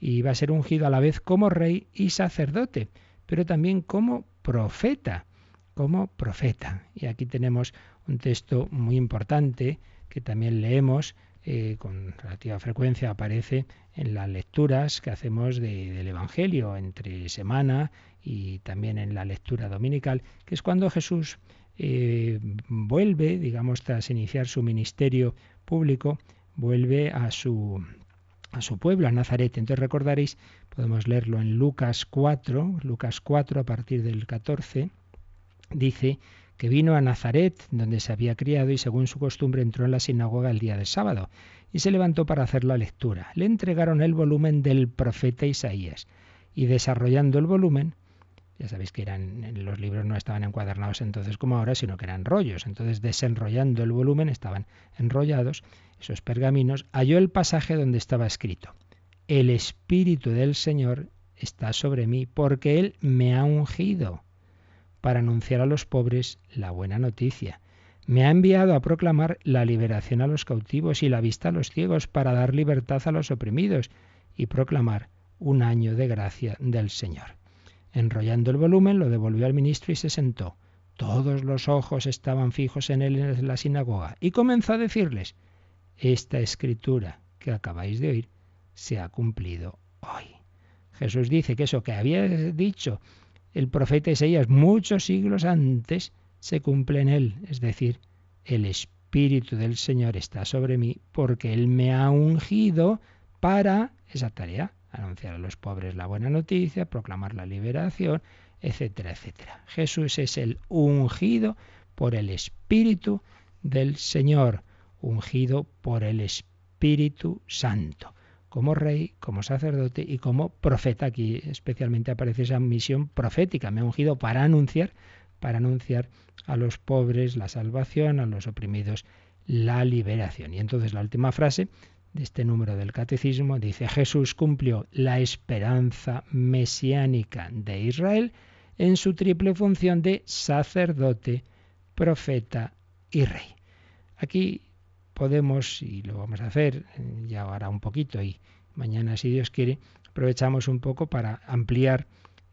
y va a ser ungido a la vez como rey y sacerdote, pero también como profeta, como profeta. Y aquí tenemos un texto muy importante que también leemos eh, con relativa frecuencia aparece en las lecturas que hacemos del Evangelio entre semana y también en la lectura dominical, que es cuando Jesús eh, vuelve, digamos, tras iniciar su ministerio público, vuelve a su, a su pueblo, a Nazaret. Entonces recordaréis, podemos leerlo en Lucas 4, Lucas 4 a partir del 14, dice que vino a Nazaret, donde se había criado, y según su costumbre entró en la sinagoga el día de sábado, y se levantó para hacer la lectura. Le entregaron el volumen del profeta Isaías, y desarrollando el volumen, ya sabéis que eran, los libros no estaban encuadernados entonces como ahora, sino que eran rollos. Entonces, desenrollando el volumen, estaban enrollados esos pergaminos, halló el pasaje donde estaba escrito, El Espíritu del Señor está sobre mí, porque Él me ha ungido para anunciar a los pobres la buena noticia. Me ha enviado a proclamar la liberación a los cautivos y la vista a los ciegos, para dar libertad a los oprimidos y proclamar un año de gracia del Señor. Enrollando el volumen, lo devolvió al ministro y se sentó. Todos los ojos estaban fijos en él en la sinagoga y comenzó a decirles, esta escritura que acabáis de oír se ha cumplido hoy. Jesús dice que eso que había dicho el profeta Isaías muchos siglos antes se cumple en él, es decir, el Espíritu del Señor está sobre mí porque Él me ha ungido para esa tarea, anunciar a los pobres la buena noticia, proclamar la liberación, etcétera, etcétera. Jesús es el ungido por el Espíritu del Señor, ungido por el Espíritu Santo como rey, como sacerdote y como profeta. Aquí especialmente aparece esa misión profética. Me ha ungido para anunciar, para anunciar a los pobres la salvación, a los oprimidos la liberación. Y entonces la última frase de este número del catecismo dice, Jesús cumplió la esperanza mesiánica de Israel en su triple función de sacerdote, profeta y rey. Aquí podemos, y lo vamos a hacer eh, ya ahora un poquito y mañana si Dios quiere, aprovechamos un poco para ampliar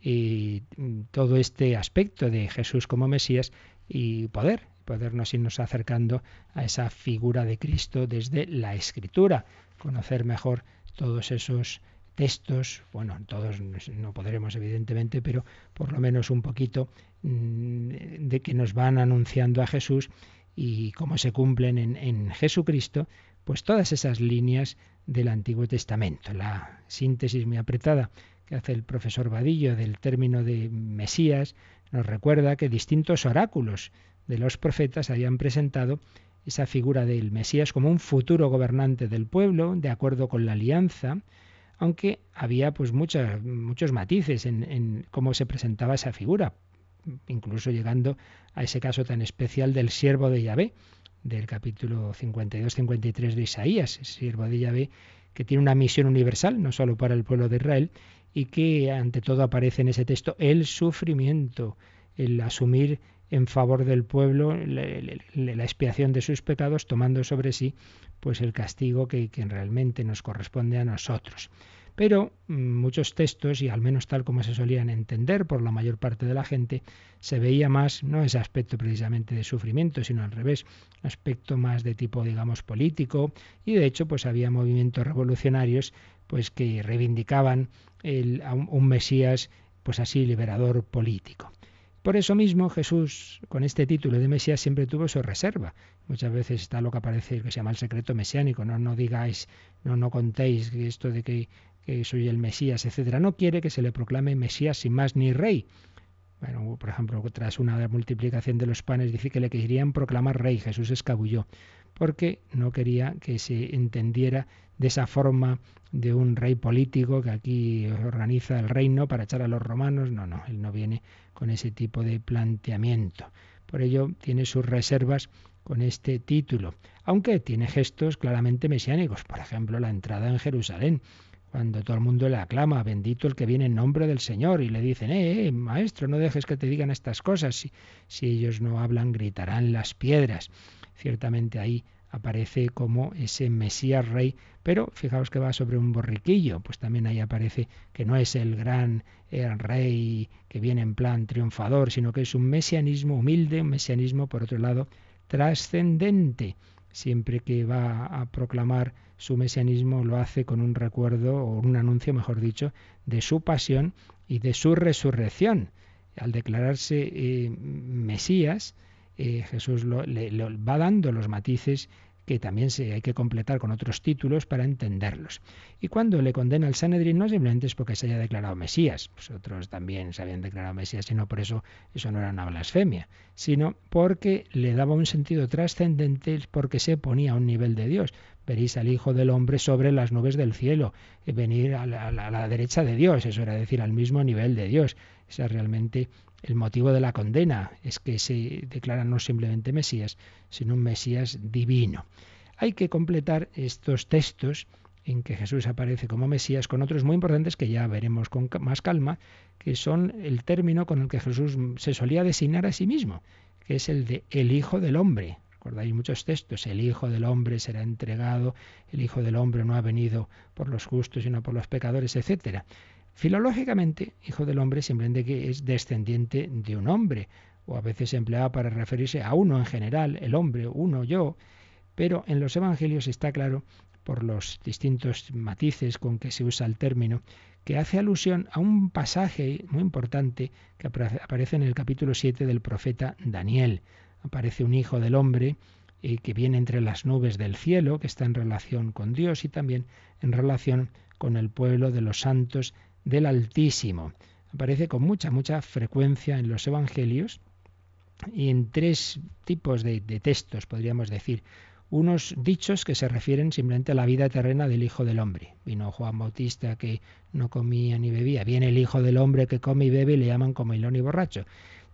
eh, todo este aspecto de Jesús como Mesías y poder, podernos irnos acercando a esa figura de Cristo desde la Escritura, conocer mejor todos esos textos, bueno, todos no podremos evidentemente, pero por lo menos un poquito mm, de que nos van anunciando a Jesús y cómo se cumplen en, Jesucristo, pues todas esas líneas del Antiguo Testamento. La síntesis muy apretada que hace el profesor Vadillo del término de Mesías nos recuerda que distintos oráculos de los profetas habían presentado esa figura del Mesías como un futuro gobernante del pueblo, de acuerdo con la alianza, aunque había pues muchos matices en cómo se presentaba esa figura, incluso llegando a ese caso tan especial del siervo de Yahvé, del capítulo 52-53 de Isaías, siervo de Yahvé, que tiene una misión universal, no solo para el pueblo de Israel, y que ante todo aparece en ese texto el sufrimiento, el asumir en favor del pueblo la, expiación de sus pecados, tomando sobre sí pues el castigo que, que realmente nos corresponde a nosotros. Pero mm, muchos textos, y al menos tal como se solían entender por la mayor parte de la gente, se veía más, no ese aspecto precisamente de sufrimiento, sino al revés, un aspecto más de tipo, digamos, político, y de hecho, pues había movimientos revolucionarios pues que reivindicaban el, a un Mesías pues así liberador político. Por eso mismo Jesús, con este título de Mesías, siempre tuvo su reserva. Muchas veces está lo que aparece que se llama el secreto mesiánico. No, no digáis, no, no contéis esto de que, que soy el Mesías, etcétera. No quiere que se le proclame Mesías sin más ni rey. Bueno, por ejemplo, tras una multiplicación de los panes dice que le querían proclamar rey. Jesús escabulló porque no quería que se entendiera de esa forma de un rey político que aquí organiza el reino para echar a los romanos. No, no, él no viene con ese tipo de planteamiento. Por ello tiene sus reservas con este título, aunque tiene gestos claramente mesiánicos, por ejemplo la entrada en Jerusalén, cuando todo el mundo le aclama, bendito el que viene en nombre del Señor, y le dicen, eh, eh maestro, no dejes que te digan estas cosas, si, ellos no hablan, gritarán las piedras. Ciertamente ahí aparece como ese Mesías rey, pero fijaos que va sobre un borriquillo, pues también ahí aparece que no es el gran eh, rey que viene en plan triunfador, sino que es un mesianismo humilde, un mesianismo por otro lado trascendente. Siempre que va a proclamar su mesianismo lo hace con un recuerdo o un anuncio, mejor dicho, de su pasión y de su resurrección. Al declararse eh, Mesías, eh, Jesús le, va dando los matices que también se hay que completar con otros títulos para entenderlos. Y cuando le condena al Sanedrín no simplemente es porque se haya declarado Mesías, pues otros también se habían declarado Mesías, sino por eso eso no era una blasfemia, sino porque le daba un sentido trascendente, porque se ponía a un nivel de Dios. Veréis al Hijo del Hombre sobre las nubes del cielo, y venir a la, a la derecha de Dios, eso era decir, al mismo nivel de Dios. Esa es realmente el motivo de la condena es que se declara no simplemente Mesías, sino un Mesías divino. Hay que completar estos textos en que Jesús aparece como Mesías con otros muy importantes que ya veremos con más calma, que son el término con el que Jesús se solía designar a sí mismo, que es el de el Hijo del Hombre. Recordáis muchos textos, el Hijo del Hombre será entregado, el Hijo del Hombre no ha venido por los justos, sino por los pecadores, etcétera. Filológicamente, hijo del hombre simplemente que es descendiente de un hombre, o a veces se empleaba para referirse a uno en general, el hombre, uno, yo, pero en los evangelios está claro, por los distintos matices con que se usa el término, que hace alusión a un pasaje muy importante que aparece en el capítulo 7 del profeta Daniel. Aparece un hijo del hombre eh, que viene entre las nubes del cielo, que está en relación con Dios y también en relación con el pueblo de los santos del Altísimo. Aparece con mucha, mucha frecuencia en los Evangelios y en tres tipos de, textos, podríamos decir. Unos dichos que se refieren simplemente a la vida terrena del Hijo del Hombre. Vino Juan Bautista que no comía ni bebía. Viene el Hijo del Hombre que come y bebe y le llaman comilón y borracho.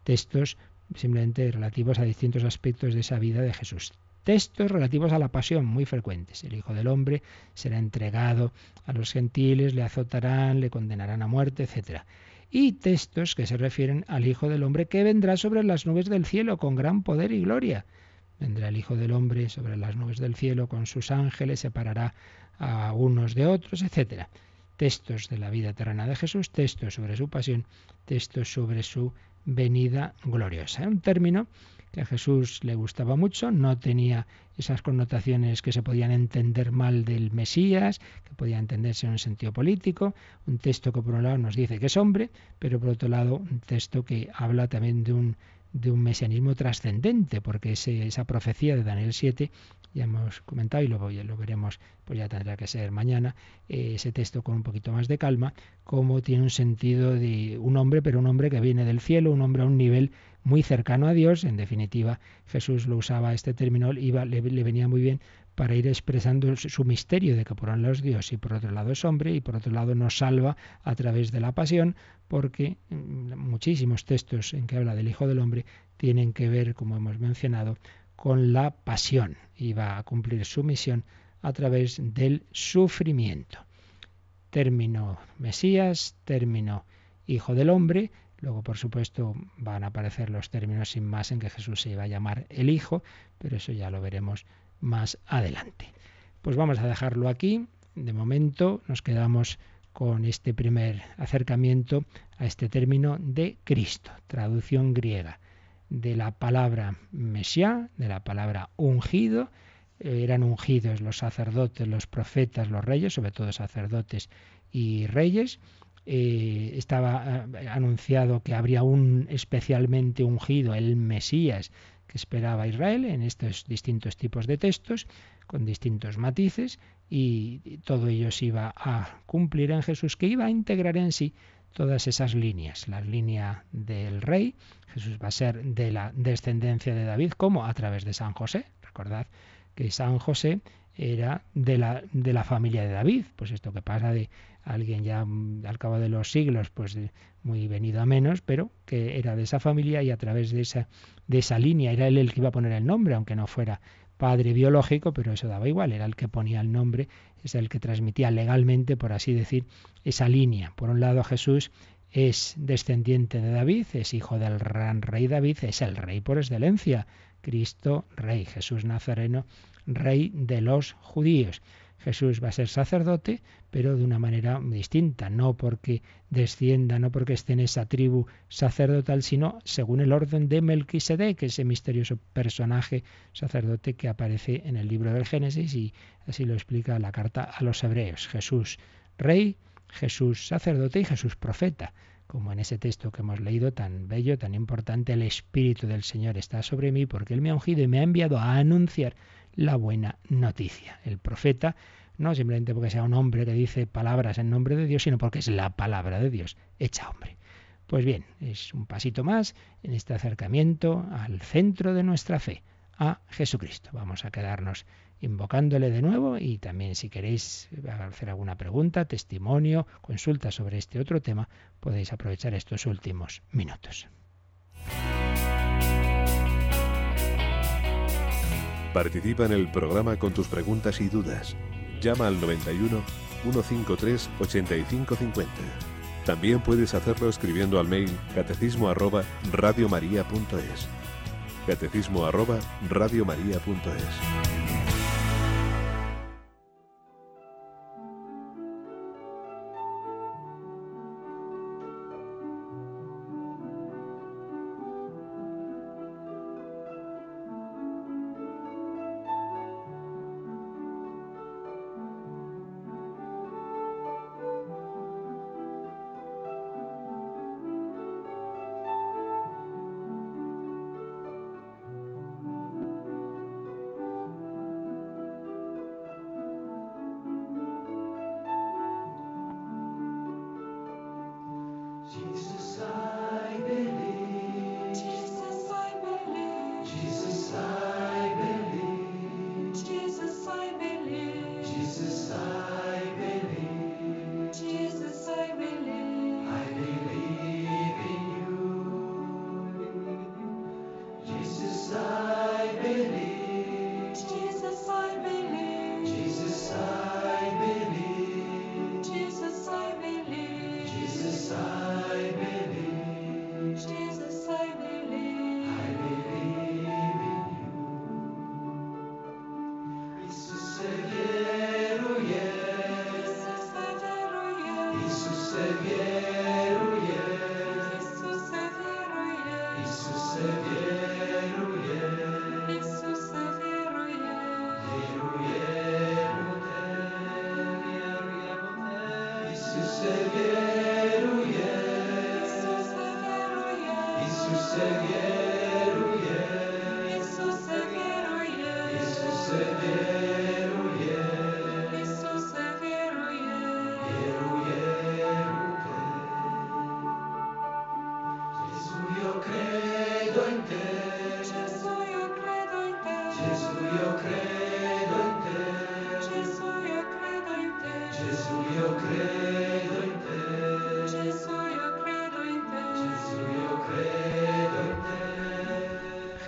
Textos simplemente relativos a distintos aspectos de esa vida de Jesús textos relativos a la pasión muy frecuentes. El Hijo del Hombre será entregado a los gentiles, le azotarán, le condenarán a muerte, etc. Y textos que se refieren al Hijo del Hombre que vendrá sobre las nubes del cielo con gran poder y gloria. Vendrá el Hijo del Hombre sobre las nubes del cielo con sus ángeles, separará a unos de otros, etc. Textos de la vida terrena de Jesús, textos sobre su pasión, textos sobre su venida gloriosa. Un término que a Jesús le gustaba mucho, no tenía esas connotaciones que se podían entender mal del Mesías, que podía entenderse en un sentido político, un texto que por un lado nos dice que es hombre, pero por otro lado un texto que habla también de un de un mesianismo trascendente, porque ese, esa profecía de Daniel 7, ya hemos comentado y ya lo veremos, pues ya tendrá que ser mañana, eh, ese texto con un poquito más de calma, como tiene un sentido de un hombre, pero un hombre que viene del cielo, un hombre a un nivel muy cercano a Dios, en definitiva Jesús lo usaba este término, iba, le, le venía muy bien para ir expresando su misterio de que por un lado es Dios y por otro lado es hombre y por otro lado nos salva a través de la pasión, porque mm, muchísimos textos en que habla del Hijo del Hombre tienen que ver, como hemos mencionado, con la pasión y va a cumplir su misión a través del sufrimiento. Término Mesías, término Hijo del Hombre, Luego, por supuesto, van a aparecer los términos sin más en que Jesús se iba a llamar el Hijo, pero eso ya lo veremos más adelante. Pues vamos a dejarlo aquí. De momento nos quedamos con este primer acercamiento a este término de Cristo, traducción griega de la palabra Mesía, de la palabra ungido. Eran ungidos los sacerdotes, los profetas, los reyes, sobre todo sacerdotes y reyes. Eh, estaba eh, anunciado que habría un especialmente ungido, el Mesías, que esperaba Israel en estos distintos tipos de textos, con distintos matices, y todo ello se iba a cumplir en Jesús, que iba a integrar en sí todas esas líneas. La línea del rey, Jesús va a ser de la descendencia de David, como a través de San José. Recordad que San José era de la, de la familia de David. Pues esto que pasa de alguien ya mm, al cabo de los siglos, pues muy venido a menos, pero que era de esa familia y a través de esa, de esa línea era él el que iba a poner el nombre, aunque no fuera padre biológico, pero eso daba igual, era el que ponía el nombre, es el que transmitía legalmente, por así decir, esa línea. Por un lado Jesús es descendiente de David, es hijo del gran rey David, es el rey por excelencia, Cristo rey, Jesús Nazareno rey de los judíos. Jesús va a ser sacerdote, pero de una manera distinta, no porque descienda, no porque esté en esa tribu sacerdotal, sino según el orden de Melquisedec, ese misterioso personaje sacerdote que aparece en el libro del Génesis y así lo explica la carta a los hebreos. Jesús rey, Jesús sacerdote y Jesús profeta como en ese texto que hemos leído tan bello, tan importante, el Espíritu del Señor está sobre mí porque Él me ha ungido y me ha enviado a anunciar la buena noticia. El profeta, no simplemente porque sea un hombre que dice palabras en nombre de Dios, sino porque es la palabra de Dios hecha hombre. Pues bien, es un pasito más en este acercamiento al centro de nuestra fe, a Jesucristo. Vamos a quedarnos invocándole de nuevo y también si queréis hacer alguna pregunta, testimonio, consulta sobre este otro tema, podéis aprovechar estos últimos minutos. Participa en el programa con tus preguntas y dudas. Llama al 91 153 8550. También puedes hacerlo escribiendo al mail catecismo arroba radiomaria.es. Catecismo arroba radiomaria.es.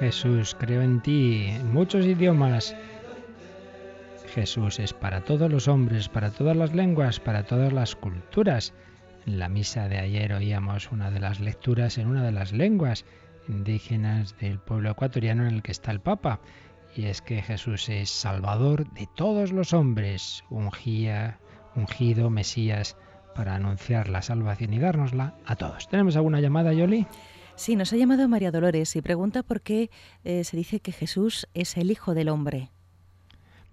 Jesús, creo en ti, en muchos idiomas. Jesús es para todos los hombres, para todas las lenguas, para todas las culturas. En la misa de ayer oíamos una de las lecturas en una de las lenguas indígenas del pueblo ecuatoriano en el que está el Papa. Y es que Jesús es Salvador de todos los hombres, ungía, ungido, Mesías, para anunciar la salvación y dárnosla a todos. ¿Tenemos alguna llamada, Yoli? Sí, nos ha llamado María Dolores y pregunta por qué eh, se dice que Jesús es el Hijo del Hombre.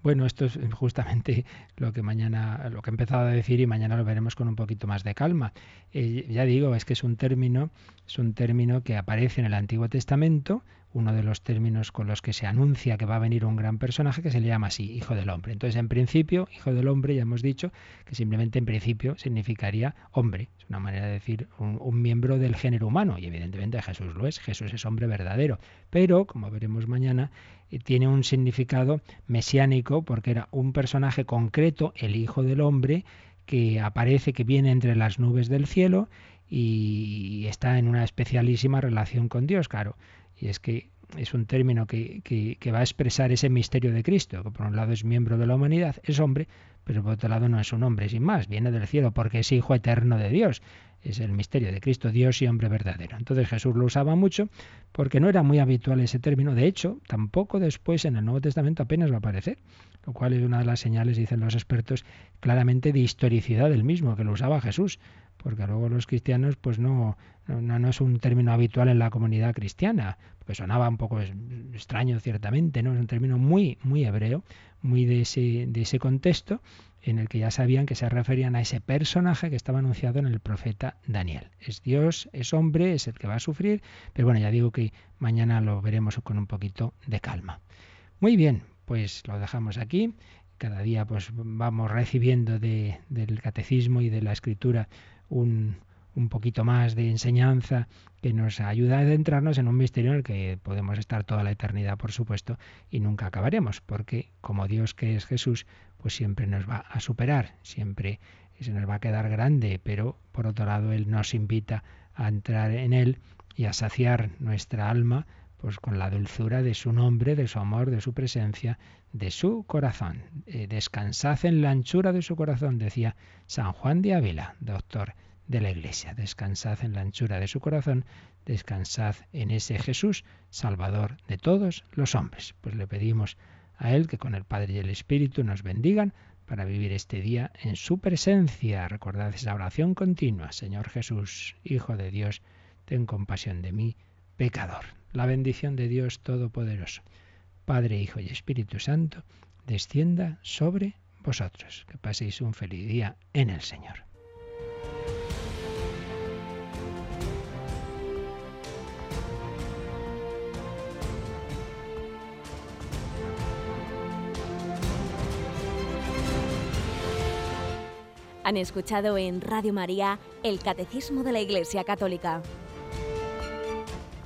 Bueno, esto es justamente lo que mañana, lo que he empezado a decir y mañana lo veremos con un poquito más de calma. Eh, ya digo, es que es un término, es un término que aparece en el Antiguo Testamento, uno de los términos con los que se anuncia que va a venir un gran personaje que se le llama así, Hijo del Hombre. Entonces, en principio, Hijo del Hombre, ya hemos dicho que simplemente en principio significaría hombre. Es una manera de decir un, miembro del género humano. Y evidentemente Jesús lo es. Jesús es hombre verdadero. Pero, como veremos mañana, eh, tiene un significado mesiánico porque era un personaje concreto, el Hijo del Hombre, que aparece, que viene entre las nubes del cielo y está en una especialísima relación con Dios, claro. Y es que es un término que, que, va a expresar ese misterio de Cristo, que por un lado es miembro de la humanidad, es hombre, pero por otro lado no es un hombre sin más, viene del cielo porque es hijo eterno de Dios. Es el misterio de Cristo, Dios y hombre verdadero. Entonces Jesús lo usaba mucho porque no era muy habitual ese término. De hecho, tampoco después en el Nuevo Testamento apenas va a aparecer, lo cual es una de las señales, dicen los expertos, claramente de historicidad del mismo, que lo usaba Jesús porque luego los cristianos pues no, no, no, es un término habitual en la comunidad cristiana, porque sonaba un poco extraño ciertamente, ¿no? Es un término muy, muy hebreo, muy de ese, de ese contexto en el que ya sabían que se referían a ese personaje que estaba anunciado en el profeta Daniel. Es Dios, es hombre, es el que va a sufrir, pero bueno, ya digo que mañana lo veremos con un poquito de calma. Muy bien, pues lo dejamos aquí. Cada día pues vamos recibiendo de, del catecismo y de la escritura un, un poquito más de enseñanza que nos ayuda a adentrarnos en un misterio en el que podemos estar toda la eternidad, por supuesto, y nunca acabaremos, porque como Dios que es Jesús, pues siempre nos va a superar, siempre se nos va a quedar grande, pero por otro lado Él nos invita a entrar en Él y a saciar nuestra alma pues con la dulzura de su nombre, de su amor, de su presencia, de su corazón. Eh, descansad en la anchura de su corazón, decía San Juan de Ávila, doctor de la Iglesia. Descansad en la anchura de su corazón, descansad en ese Jesús, Salvador de todos los hombres. Pues le pedimos a Él que con el Padre y el Espíritu nos bendigan para vivir este día en su presencia. Recordad esa oración continua. Señor Jesús, Hijo de Dios, ten compasión de mí, pecador. La bendición de Dios Todopoderoso, Padre, Hijo y Espíritu Santo, descienda sobre vosotros. Que paséis un feliz día en el Señor. Han escuchado en Radio María el Catecismo de la Iglesia Católica,